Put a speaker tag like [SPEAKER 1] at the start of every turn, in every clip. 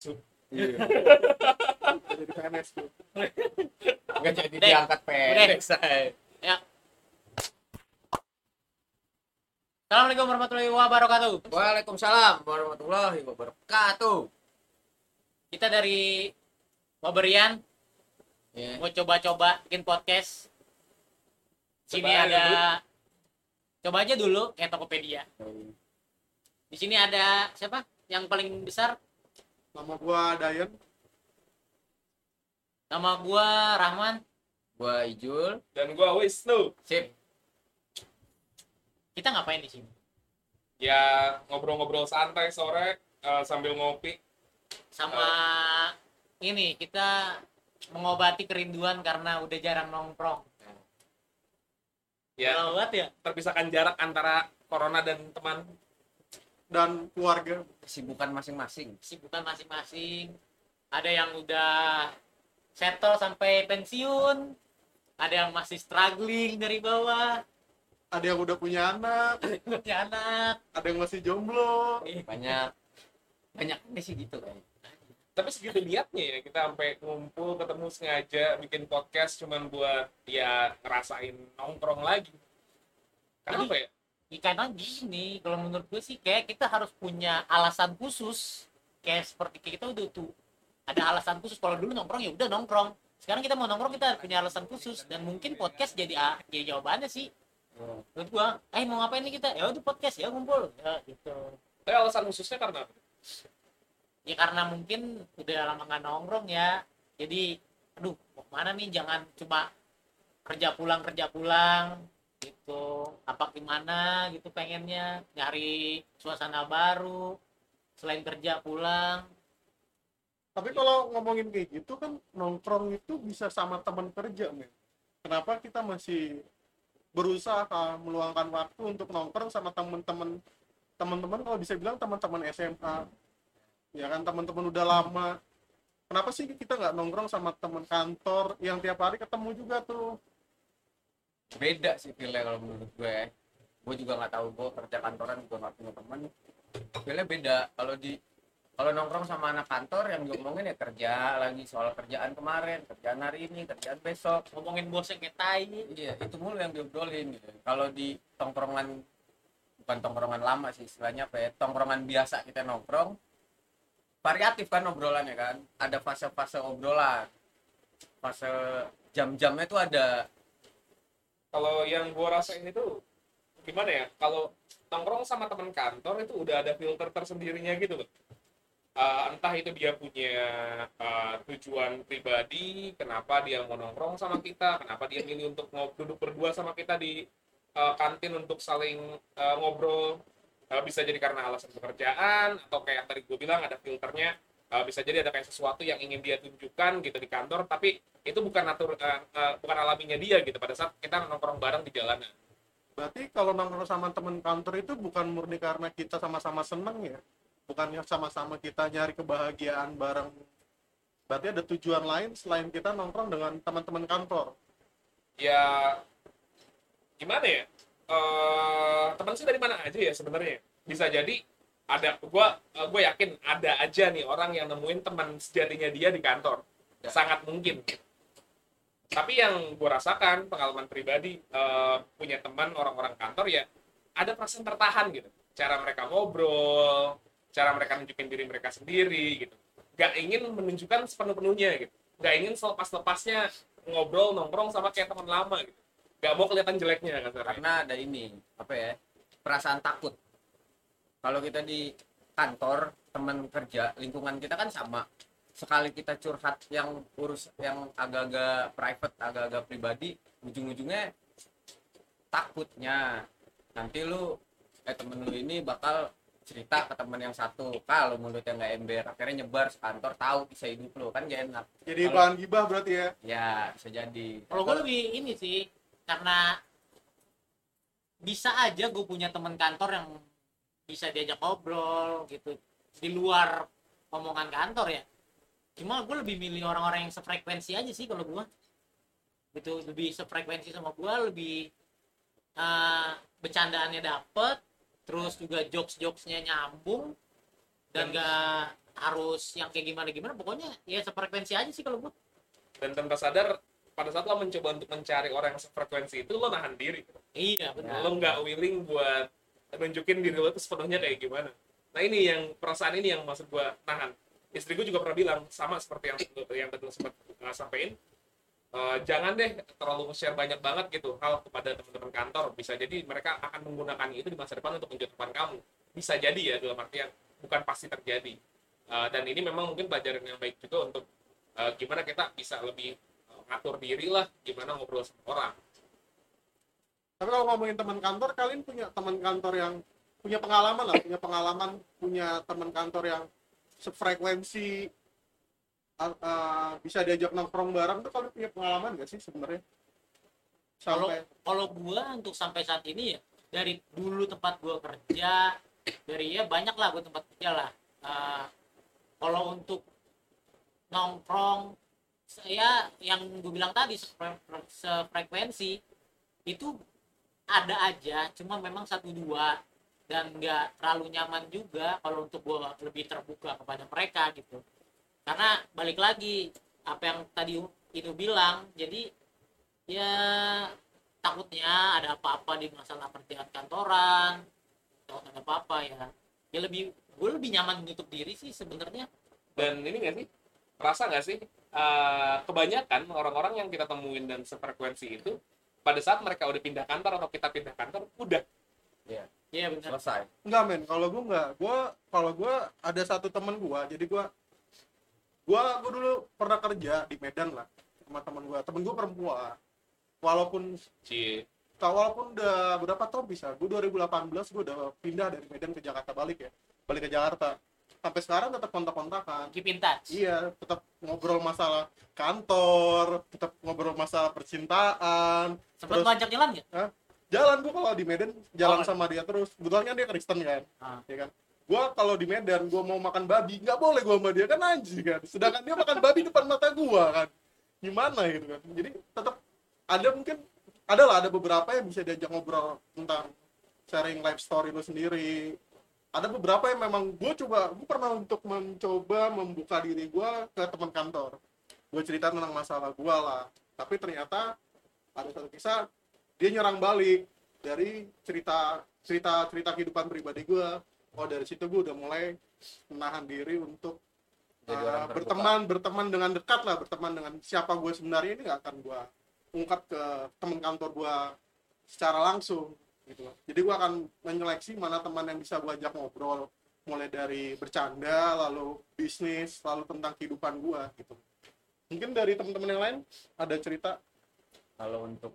[SPEAKER 1] Iya. Jadi PNS tuh.
[SPEAKER 2] Nggak jadi
[SPEAKER 3] Dek.
[SPEAKER 2] diangkat PNS.
[SPEAKER 3] Ya. Assalamualaikum warahmatullahi wabarakatuh.
[SPEAKER 2] Waalaikumsalam warahmatullahi wabarakatuh.
[SPEAKER 3] Kita dari Waberian
[SPEAKER 2] Ya.
[SPEAKER 3] mau coba-coba bikin podcast. Sini
[SPEAKER 1] Coba
[SPEAKER 3] ada coba aja dulu kayak Tokopedia. Di sini ada siapa? Yang paling besar
[SPEAKER 1] Nama gua Dayan.
[SPEAKER 3] nama gua Rahman.
[SPEAKER 2] Gua Ijul.
[SPEAKER 4] dan gua Wisnu
[SPEAKER 2] Sip.
[SPEAKER 3] Kita ngapain di sini?
[SPEAKER 4] ya ngobrol-ngobrol santai sore eh, sambil ngopi
[SPEAKER 3] Sama ini kita mengobati kerinduan karena udah jarang nongkrong.
[SPEAKER 4] ya
[SPEAKER 3] ya?
[SPEAKER 4] terpisahkan jarak antara corona dan teman
[SPEAKER 1] dan keluarga.
[SPEAKER 2] Kesibukan masing-masing.
[SPEAKER 3] kesibukan masing-masing. Ada yang udah settle sampai pensiun, ada yang masih struggling dari bawah,
[SPEAKER 1] Ada yang udah punya anak,
[SPEAKER 3] punya anak.
[SPEAKER 1] ada yang masih jomblo.
[SPEAKER 2] Banyak banyak ini sih gitu kayaknya.
[SPEAKER 4] tapi segitu niatnya ya kita sampai ngumpul ketemu sengaja bikin podcast cuman buat ya ngerasain nongkrong lagi kenapa ya
[SPEAKER 3] Ya, karena gini, kalau menurut gue sih kayak kita harus punya alasan khusus. Kayak seperti kita udah tuh ada alasan khusus. Kalau dulu nongkrong ya udah nongkrong. Sekarang kita mau nongkrong kita punya alasan khusus dan mungkin podcast jadi ah, jadi jawabannya sih. Menurut gua, eh mau ngapain nih kita? Ya udah podcast ya ngumpul. Ya gitu.
[SPEAKER 4] tapi alasan khususnya karena
[SPEAKER 3] ya karena mungkin udah lama nggak nongkrong ya jadi aduh mau ke mana nih jangan cuma kerja pulang kerja pulang gitu. Apa gimana gitu pengennya nyari suasana baru selain kerja pulang.
[SPEAKER 1] Tapi kalau ngomongin kayak gitu kan nongkrong itu bisa sama teman kerja, men. Kenapa kita masih berusaha meluangkan waktu untuk nongkrong sama teman-teman? Teman-teman kalau bisa bilang teman-teman SMA ya kan teman-teman udah lama. Kenapa sih kita nggak nongkrong sama teman kantor yang tiap hari ketemu juga tuh
[SPEAKER 2] Beda sih feelnya kalau menurut gue. Gue juga nggak tahu gue kerja kantoran gue nggak punya teman. Feelnya beda. Kalau di kalau nongkrong sama anak kantor yang diomongin ya kerja lagi soal kerjaan kemarin, kerjaan hari ini, kerjaan besok.
[SPEAKER 3] ngomongin bos yang kayak tai
[SPEAKER 2] Iya, itu mulu yang diobrolin gitu. Kalau di tongkrongan bukan tongkrongan lama sih istilahnya apa ya, tongkrongan biasa kita nongkrong variatif kan obrolannya kan. Ada fase-fase obrolan. Fase jam-jamnya itu ada
[SPEAKER 4] kalau yang gua rasain itu gimana ya? Kalau nongkrong sama teman kantor itu udah ada filter tersendirinya gitu Eh, entah itu dia punya eh, tujuan pribadi kenapa dia mau nongkrong sama kita kenapa dia milih untuk duduk berdua sama kita di eh, kantin untuk saling eh, ngobrol. Eh, bisa jadi karena alasan pekerjaan atau kayak tadi gue bilang ada filternya Eh, bisa jadi ada kayak sesuatu yang ingin dia tunjukkan gitu di kantor tapi itu bukan natur eh, eh, bukan alaminya dia gitu. Pada saat kita nongkrong bareng di jalanan.
[SPEAKER 1] Berarti kalau nongkrong sama teman kantor itu bukan murni karena kita sama-sama seneng ya? Bukannya sama-sama kita nyari kebahagiaan bareng? Berarti ada tujuan lain selain kita nongkrong dengan teman-teman kantor?
[SPEAKER 4] Ya gimana ya? Eh teman sih dari mana aja ya sebenarnya? Bisa jadi ada gua eh, gua yakin ada aja nih orang yang nemuin teman sejatinya dia di kantor.
[SPEAKER 2] Ya.
[SPEAKER 4] sangat mungkin. Tapi yang gua rasakan pengalaman pribadi eh, punya teman orang-orang kantor ya ada perasaan tertahan gitu. Cara mereka ngobrol cara mereka nunjukin diri mereka sendiri gitu. Nggak ingin menunjukkan sepenuh-penuhnya gitu. Nggak ingin selepas-lepasnya ngobrol nongkrong sama kayak teman lama gitu. Nggak mau kelihatan jeleknya kasarnya
[SPEAKER 2] karena ada ini apa ya perasaan takut kalau kita di kantor teman kerja lingkungan kita kan sama. Sekali kita curhat yang urus yang agak-agak private agak-agak pribadi ujung-ujungnya takutnya. Nanti lu eh temen lu ini bakal cerita ke teman yang satu. Kalau mulutnya nggak ember akhirnya nyebar sekantor tahu bisa hidup lu kan gak enak.
[SPEAKER 1] Jadi
[SPEAKER 2] Kalau-
[SPEAKER 1] bahan gibah berarti ya?
[SPEAKER 2] Ya bisa jadi.
[SPEAKER 3] Kalau gue lebih ini sih karena bisa aja gue punya teman kantor yang bisa diajak ngobrol gitu. Di luar omongan kantor ya. Cuma gue lebih milih orang-orang yang sefrekuensi aja sih kalau gue gitu lebih sefrekuensi sama gue lebih eh, bercandaannya dapet terus juga jokes jokesnya nyambung dan gak harus yang kayak gimana gimana pokoknya ya sefrekuensi aja sih kalau gue
[SPEAKER 4] dan tanpa sadar pada saat lo mencoba untuk mencari orang yang sefrekuensi itu lo nahan diri.
[SPEAKER 3] Iya benar.
[SPEAKER 4] Lo nggak willing buat nunjukin diri lo tuh sepenuhnya kayak gimana. Nah ini yang perasaan ini yang maksud gua nahan. Istri gue juga pernah bilang sama seperti yang yang tadi sempat uh, sampein Uh, jangan deh terlalu share banyak banget gitu hal kepada teman-teman kantor. Bisa jadi mereka akan menggunakan itu di masa depan untuk menjatuhkan kamu. Bisa jadi ya dalam artian bukan pasti terjadi. Uh, dan ini memang mungkin pelajaran yang baik juga untuk uh, gimana kita bisa lebih uh, ngatur diri lah gimana ngobrol sama orang
[SPEAKER 1] tapi kalau ngomongin teman kantor kalian punya teman kantor yang punya pengalaman lah punya pengalaman punya teman kantor yang sefrekuensi uh, uh, bisa diajak nongkrong bareng tuh kalian punya pengalaman gak sih sebenarnya?
[SPEAKER 3] Kalau
[SPEAKER 1] sampai
[SPEAKER 3] kalau gua untuk sampai saat ini ya dari dulu tempat gua kerja dari ya banyak lah gua tempat kerja lah. Eh, kalau untuk nongkrong saya yang gue bilang tadi sefre- sefrekuensi itu ada aja cuma memang satu dua. Dan nggak terlalu nyaman juga kalau untuk gua lebih terbuka kepada mereka gitu. Karena balik lagi apa yang tadi itu bilang jadi ya takutnya ada apa-apa di masalah pertigaan kantoran atau ada apa-apa ya. Ya lebih gue lebih nyaman menutup diri sih sebenarnya.
[SPEAKER 4] Dan ini nggak sih? Rasa nggak sih? Eh, kebanyakan orang-orang yang kita temuin dan sefrekuensi itu pada saat mereka udah pindah kantor atau kita pindah kantor udah.
[SPEAKER 3] Iya. Benar.
[SPEAKER 2] Selesai.
[SPEAKER 1] Enggak men, kalau gue enggak, gue kalau gue ada satu temen gue, jadi gue gue gue dulu pernah kerja di Medan lah sama temen gue, temen gue perempuan, walaupun
[SPEAKER 4] Cie.
[SPEAKER 1] walaupun udah berapa tahun bisa, gue 2018 gue udah pindah dari Medan ke Jakarta balik ya, balik ke Jakarta, sampai sekarang tetap kontak-kontakan,
[SPEAKER 3] keep in touch.
[SPEAKER 1] Iya tetap ngobrol masalah kantor, tetap ngobrol masalah percintaan,
[SPEAKER 3] sempat ngajak jalan nggak?
[SPEAKER 1] Jalan gue kalau di Medan jalan
[SPEAKER 3] Oh.
[SPEAKER 1] sama dia terus. Kebetulan kan dia Kristen kan
[SPEAKER 3] Ah.
[SPEAKER 1] ya kan? Gue kalau di Medan gue mau makan babi nggak boleh gue sama dia kan anjing kan? Sedangkan dia makan babi depan mata gue kan. Gimana gitu kan? Jadi tetap ada mungkin ada lah ada beberapa yang bisa diajak ngobrol tentang sharing life story lu sendiri ada beberapa yang memang gue coba gue pernah untuk mencoba membuka diri gue ke teman kantor. Gue cerita tentang masalah gue lah. Tapi ternyata ada satu kisah dia nyerang balik dari cerita cerita cerita kehidupan pribadi gue oh dari situ gue udah mulai menahan diri untuk
[SPEAKER 2] Jadi
[SPEAKER 1] uh, berteman berteman dengan dekat lah berteman dengan siapa gue sebenarnya ini nggak akan gue ungkap ke teman kantor gue secara langsung gitu. Loh. jadi gue akan menyeleksi mana teman yang bisa gue ajak ngobrol mulai dari bercanda lalu bisnis lalu tentang kehidupan gue gitu. Mungkin dari teman-teman yang lain ada cerita?
[SPEAKER 2] Kalau untuk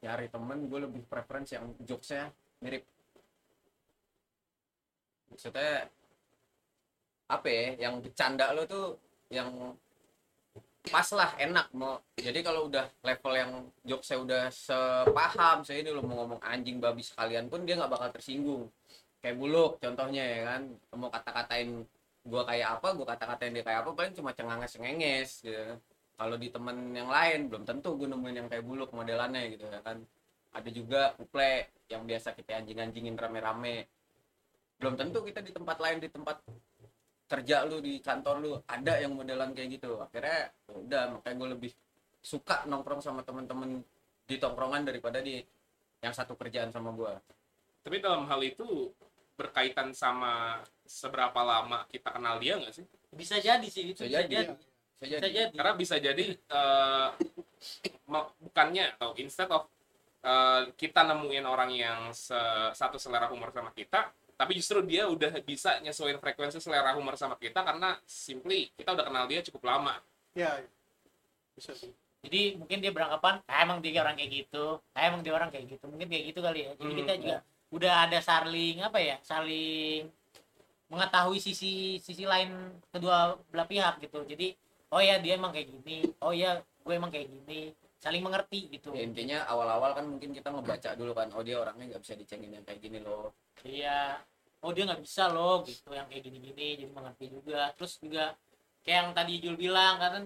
[SPEAKER 2] nyari temen gue lebih preference yang jokesnya mirip. Maksudnya apa ya yang bercanda lo tuh yang pas lah enak mau jadi kalau udah level yang jokesnya udah sepaham saya ini lo mau ngomong anjing babi sekalian pun dia nggak bakal tersinggung. Kayak buluk contohnya ya kan mau kata-katain gua kayak apa gua kata-katain dia kayak apa paling cuma cenganges cengenges gitu. Kalau di temen yang lain belum tentu gue nemuin yang kayak buluk modelannya gitu ya kan. Ada juga kuple yang biasa kita anjing-anjingin rame-rame. Belum tentu kita di tempat lain di tempat kerja lu di kantor lu ada yang modelan kayak gitu. Akhirnya ya udah makanya gue lebih suka nongkrong sama temen-temen di tongkrongan daripada di yang satu kerjaan sama gue
[SPEAKER 4] tapi dalam hal itu berkaitan sama seberapa lama kita kenal dia nggak sih?
[SPEAKER 3] Bisa jadi sih itu
[SPEAKER 2] Bisa
[SPEAKER 3] bisa
[SPEAKER 2] jadi,
[SPEAKER 3] jadi.
[SPEAKER 2] Saya
[SPEAKER 3] bisa
[SPEAKER 2] jadi.
[SPEAKER 3] Jadi.
[SPEAKER 4] Karena bisa jadi eh, ma- bukannya atau instead of eh, kita nemuin orang yang se- satu selera humor sama kita tapi justru dia udah bisa nyesuaiin frekuensi selera humor sama kita karena simply kita udah kenal dia cukup lama.
[SPEAKER 1] Ya bisa sih.
[SPEAKER 3] Jadi mungkin dia beranggapan ah, emang dia orang kayak gitu. Ah, emang dia orang kayak gitu. Mungkin kayak gitu kali ya. Jadi
[SPEAKER 4] Hmm,
[SPEAKER 3] kita juga udah ada saling apa ya saling mengetahui sisi sisi lain kedua belah pihak gitu. Jadi oh ya dia emang kayak gini. Oh ya gue emang kayak gini. Saling mengerti gitu.
[SPEAKER 2] Ya, intinya awal-awal kan mungkin kita ngebaca dulu kan oh dia orangnya nggak bisa dicengin yang kayak gini loh
[SPEAKER 3] iya. Oh dia nggak bisa loh gitu yang kayak gini-gini jadi mengerti juga. Terus juga kayak yang tadi Jul bilang kan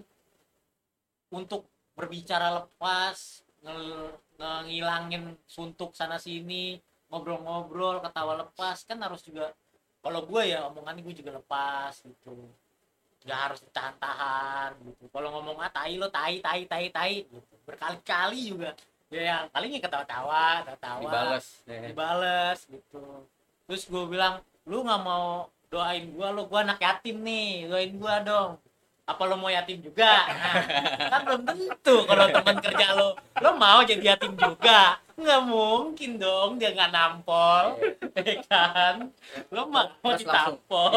[SPEAKER 3] untuk berbicara lepas ngel- ngilangin suntuk sana sini ngobrol-ngobrol ketawa lepas kan harus juga kalau gue ya omongannya gue juga lepas gitu. Nggak harus ditahan-tahan gitu. Kalau ngomong ah tai lo tai tai tai tai gitu. Berkali-kali juga ya yang palingnya ketawa-tawa ketawa
[SPEAKER 2] dibales ya.
[SPEAKER 3] dibales gitu. Terus gue bilang lu nggak mau doain gua? Lo gua anak yatim nih doain gua dong. Apa lo mau yatim juga? Nah, kan belum tentu kalau teman kerja lo lo mau jadi yatim juga? Nggak mungkin dong dia nggak nampol ya kan? Lo mau
[SPEAKER 2] Terus langsung,
[SPEAKER 3] ditampol.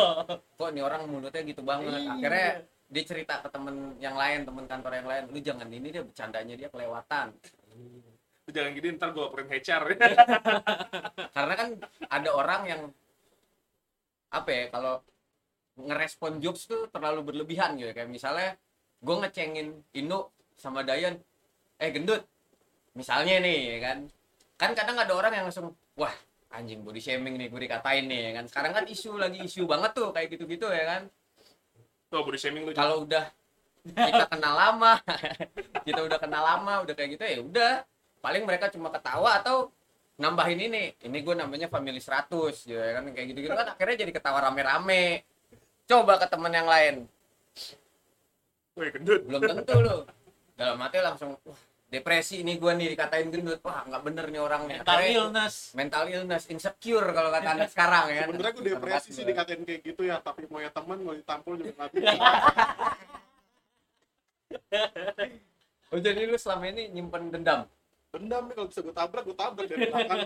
[SPEAKER 2] Kok nih orang mulutnya gitu banget?
[SPEAKER 3] Iya.
[SPEAKER 2] akhirnya dia cerita ke temen yang lain temen kantor yang lain lu jangan ini dia bercandanya dia kelewatan.
[SPEAKER 4] Lu jangan gini ntar gue laporin HR
[SPEAKER 2] karena kan ada orang yang apa ya kalau ngerespon jokes tuh terlalu berlebihan gitu. Kayak misalnya gue ngecengin Inu sama Dayan eh gendut misalnya nih ya kan. Kan kadang ada orang yang langsung wah anjing body shaming nih gue dikatain nih ya kan. Sekarang kan isu lagi isu banget tuh kayak gitu-gitu ya kan
[SPEAKER 4] tuh body shaming lu
[SPEAKER 2] kalau udah kita kenal lama kita udah kenal lama udah kayak gitu ya udah. Paling mereka cuma ketawa atau nambahin ini. Ini gue namanya family 100 gitu ya kan kayak gitu gitu kan akhirnya jadi ketawa rame-rame. Coba ke temen yang lain.
[SPEAKER 4] Woi gendut.
[SPEAKER 2] Belum tentu lo dalam hati langsung wah depresi ini gue nih dikatain gendut. Wah nggak bener nih orangnya.
[SPEAKER 3] Mental
[SPEAKER 2] Akhirnya
[SPEAKER 3] illness.
[SPEAKER 2] Mental illness insecure kalau kata anak sekarang ya.
[SPEAKER 1] Sebenarnya gue depresi sih dikatain kayak gitu ya tapi mau ya teman mau ditampol juga nggak bisa.
[SPEAKER 2] Oh jadi lu selama ini nyimpen dendam?
[SPEAKER 1] Dendam nih kalau bisa gue tabrak gue tabrak dari belakang.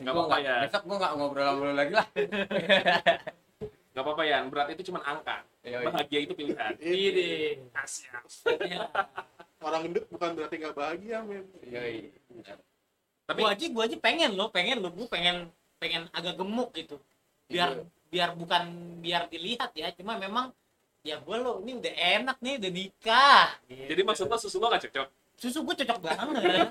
[SPEAKER 4] Nggak apa-apa ya
[SPEAKER 2] besok gue nggak ngobrol sama lu lagi lah.
[SPEAKER 4] Nggak apa-apa ya berat itu cuma angka. Bahagia itu pilihan.
[SPEAKER 3] Ini
[SPEAKER 4] Asyik.
[SPEAKER 1] Orang gendut bukan berarti nggak bahagia men.
[SPEAKER 2] Yoi.
[SPEAKER 4] tapi
[SPEAKER 3] gua aja gua aja pengen lo pengen lo gua pengen pengen agak gemuk gitu. Biar
[SPEAKER 2] Iya.
[SPEAKER 3] biar bukan biar dilihat ya cuma memang ya gua lo ini udah enak nih udah nikah.
[SPEAKER 4] Jadi maksud lo susu lo gak cocok?
[SPEAKER 3] Susu gua cocok banget.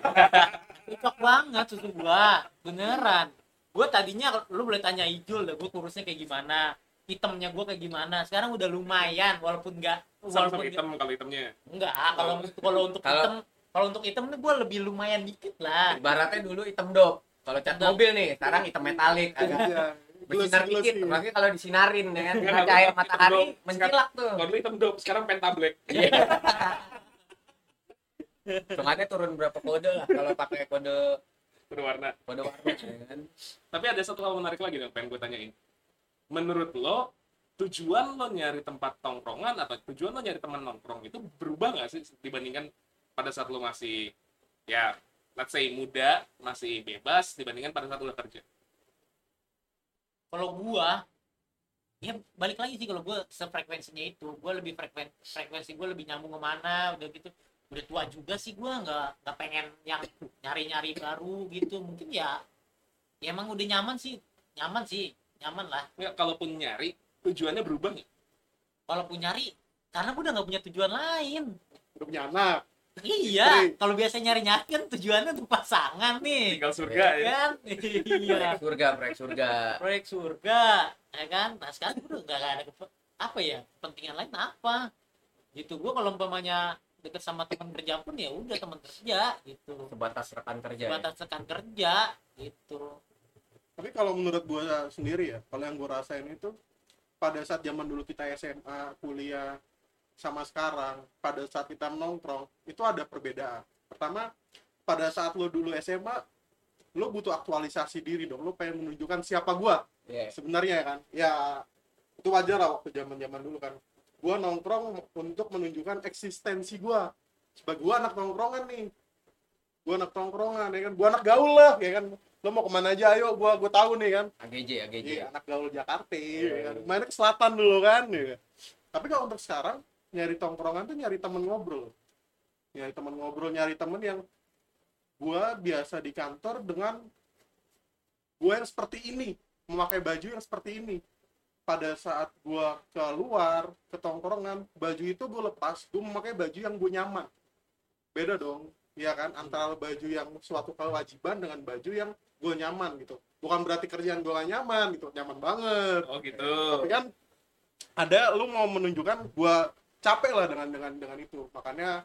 [SPEAKER 3] Cocok banget susu gua beneran. Gua tadinya lu boleh tanya Ijul dah gua kurusnya kayak gimana hitamnya gua kayak gimana. Sekarang udah lumayan walaupun enggak
[SPEAKER 4] sama-sama
[SPEAKER 3] walaupun
[SPEAKER 4] hitam kalau hitamnya
[SPEAKER 3] enggak kalau kalau untuk
[SPEAKER 2] Kalau-
[SPEAKER 3] hitam kalau untuk hitam nih gua lebih lumayan dikit lah.
[SPEAKER 2] Ibaratnya dulu hitam dop kalau cat mobil nih sekarang hitam metalik agak
[SPEAKER 1] Iya.
[SPEAKER 2] bersinar
[SPEAKER 1] Glossy,
[SPEAKER 2] dikit. apalagi kalau disinarin ya kan?
[SPEAKER 4] Iya,
[SPEAKER 2] kena cahaya
[SPEAKER 4] hitam
[SPEAKER 2] matahari mencilak tuh.
[SPEAKER 4] Kalau hitam dop sekarang penta black.
[SPEAKER 2] Hitungannya turun berapa kode lah kalau pakai kode
[SPEAKER 4] berwarna
[SPEAKER 2] kode warna ya kan.
[SPEAKER 4] tapi ada satu hal menarik lagi yang pengen gue tanyain menurut lo tujuan lo nyari tempat tongkrongan atau tujuan lo nyari teman nongkrong itu berubah nggak sih dibandingkan pada saat lo masih ya let's say muda masih bebas dibandingkan pada saat lo kerja?
[SPEAKER 3] Kalau gua ya balik lagi sih kalau gua sefrekuensinya itu. Gua lebih frekuen frekuensi gua lebih nyambung ke mana udah gitu. Udah tua juga sih gua nggak nggak pengen yang nyari-nyari baru gitu. Mungkin ya ya emang udah nyaman sih nyaman sih nyaman lah.
[SPEAKER 4] Nggak kalaupun nyari tujuannya berubah nggak?
[SPEAKER 3] Walaupun nyari karena gua udah nggak punya tujuan lain.
[SPEAKER 1] Udah punya anak.
[SPEAKER 3] Iya kalau biasa nyari nyari kan tujuannya tuh pasangan nih.
[SPEAKER 4] Tinggal surga ya.
[SPEAKER 3] kan? Iya.
[SPEAKER 2] Proyek surga proyek surga.
[SPEAKER 3] Proyek surga ya kan? Nah sekarang gue udah gak ada apa ya kepentingan lain apa? Gitu gue kalau umpamanya deket sama teman kerja pun ya udah teman kerja gitu.
[SPEAKER 2] Sebatas rekan kerja ya.
[SPEAKER 3] batas tekan kerja gitu
[SPEAKER 1] tapi kalau menurut gue sendiri ya kalau yang gue rasain itu pada saat zaman dulu kita SMA kuliah sama sekarang pada saat kita nongkrong itu ada perbedaan. Pertama pada saat lo dulu SMA lo butuh aktualisasi diri dong. Lo pengen menunjukkan siapa gua.
[SPEAKER 2] Iya.
[SPEAKER 1] sebenarnya ya kan? Ya itu wajar lah waktu zaman zaman dulu kan. Gua nongkrong untuk menunjukkan eksistensi gua. Sebagai gua anak nongkrongan nih. Gua anak nongkrongan ya kan? Gua anak gaul lah ya kan lo mau ke mana aja ayo gua gua tahu nih kan
[SPEAKER 2] AGJ AGJ
[SPEAKER 1] Iya, anak gaul Jakarta, ya kan.
[SPEAKER 2] iya.
[SPEAKER 1] Mainnya ke selatan dulu kan, ya. Tapi kalau untuk sekarang nyari tongkrongan tuh nyari temen ngobrol. Nyari temen ngobrol, nyari temen yang gua biasa di kantor dengan gua yang seperti ini, memakai baju yang seperti ini. Pada saat gua keluar ke tongkrongan, baju itu gua lepas, gua memakai baju yang gua nyaman. Beda dong, ya kan? Antara baju yang suatu kewajiban dengan baju yang gue nyaman gitu. Bukan berarti kerjaan gue gak nyaman gitu nyaman banget.
[SPEAKER 4] Oh gitu.
[SPEAKER 1] Tapi kan ada lu mau menunjukkan gue capek lah dengan dengan dengan itu. Makanya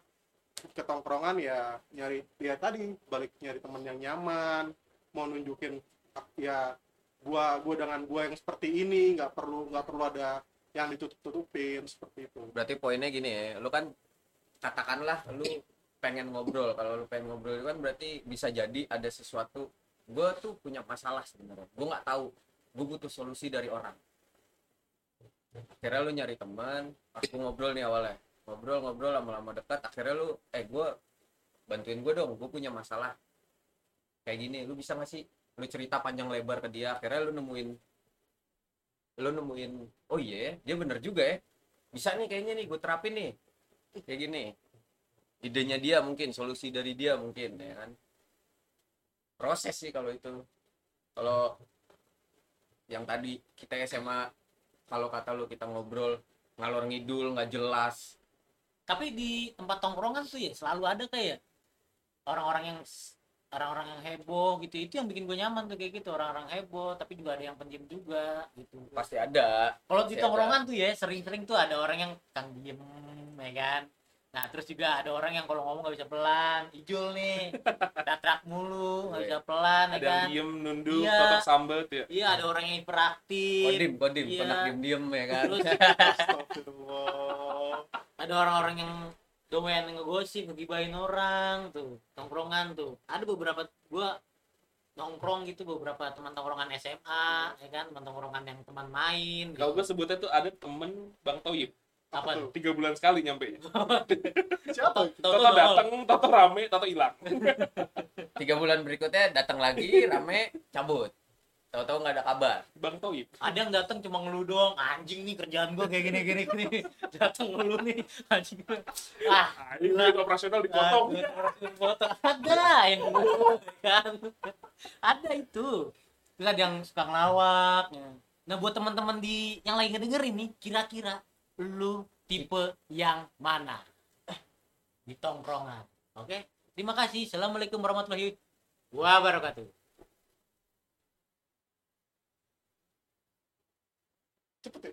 [SPEAKER 1] ketongkrongan ya nyari ya tadi balik nyari teman yang nyaman mau nunjukin ya gua gua dengan gua yang seperti ini nggak perlu nggak perlu ada yang ditutup tutupin seperti itu.
[SPEAKER 2] Berarti poinnya gini ya lu kan katakanlah lu pengen ngobrol. Kalau lu pengen ngobrol itu kan berarti bisa jadi ada sesuatu. Gue tuh punya masalah sebenarnya. Gue nggak tahu. Gue butuh solusi dari orang. Akhirnya lu nyari teman aku ngobrol nih awalnya. Ngobrol ngobrol lama-lama dekat. Akhirnya lu eh gue bantuin gue dong. Gue punya masalah. Kayak gini. Lu bisa nggak sih lu cerita panjang lebar ke dia? Akhirnya lu nemuin lu nemuin oh iya ya, dia bener juga ya. Bisa nih kayaknya nih gue terapin nih. Kayak gini idenya dia mungkin solusi dari dia mungkin ya kan? Proses sih kalau itu. Kalau yang tadi kita SMA kalau kata lu kita ngobrol ngalor ngidul nggak jelas.
[SPEAKER 3] Tapi di tempat tongkrongan tuh ya selalu ada kayak orang-orang yang orang-orang yang heboh gitu. Itu yang bikin gue nyaman tuh kayak gitu. Orang-orang heboh tapi juga ada yang pendiam juga gitu.
[SPEAKER 2] Pasti ada.
[SPEAKER 3] Kalau di tongkrongan tuh ya sering-sering tuh ada orang yang kan diem ya kan nah terus juga ada orang yang kalau ngomong nggak bisa pelan. Ijul nih. Datrak mulu nggak bisa pelan ya
[SPEAKER 4] ada yang
[SPEAKER 3] kan?
[SPEAKER 4] diem nunduk
[SPEAKER 3] Iya.
[SPEAKER 4] totok sambet ya.
[SPEAKER 3] Iya ada orang yang hiperaktif.
[SPEAKER 2] Kodim kodim
[SPEAKER 3] Iya.
[SPEAKER 2] pernah diem diem ya kan?
[SPEAKER 3] Terus
[SPEAKER 1] Astagfirullah.
[SPEAKER 3] Ada orang-orang yang domain ngegosip ngegibahin orang tuh. Tongkrongan tuh. Ada beberapa gua nongkrong gitu beberapa teman tongkrongan SMA ya kan? Teman tongkrongan yang teman main
[SPEAKER 4] kalau gue
[SPEAKER 3] gitu.
[SPEAKER 4] sebutnya tuh ada temen bang Toyib
[SPEAKER 3] apa
[SPEAKER 1] tuh?
[SPEAKER 4] tiga bulan sekali nyampe.
[SPEAKER 1] Siapa? Itu?
[SPEAKER 3] Toto
[SPEAKER 4] Toto datang Toto rame Toto hilang.
[SPEAKER 2] Tiga bulan berikutnya datang lagi rame cabut. Tahu-tahu nggak ada kabar.
[SPEAKER 4] Bang Toyib
[SPEAKER 3] ada yang datang cuma ngeluh doang. Anjing nih kerjaan gua kayak gini gini gini. Datang ngeluh nih anjing. Ah
[SPEAKER 4] Ayo duit operasional dipotong.
[SPEAKER 3] Dipotong. ada yang ngeluh kan? Ada itu. Terus ada yang suka ngelawak. Ya. nah buat teman-teman di yang lagi ngedengerin nih kira-kira lu tipe yang mana? Di tongkrongan oke? Terima kasih. Assalamualaikum warahmatullahi wabarakatuh.
[SPEAKER 1] Cepet ya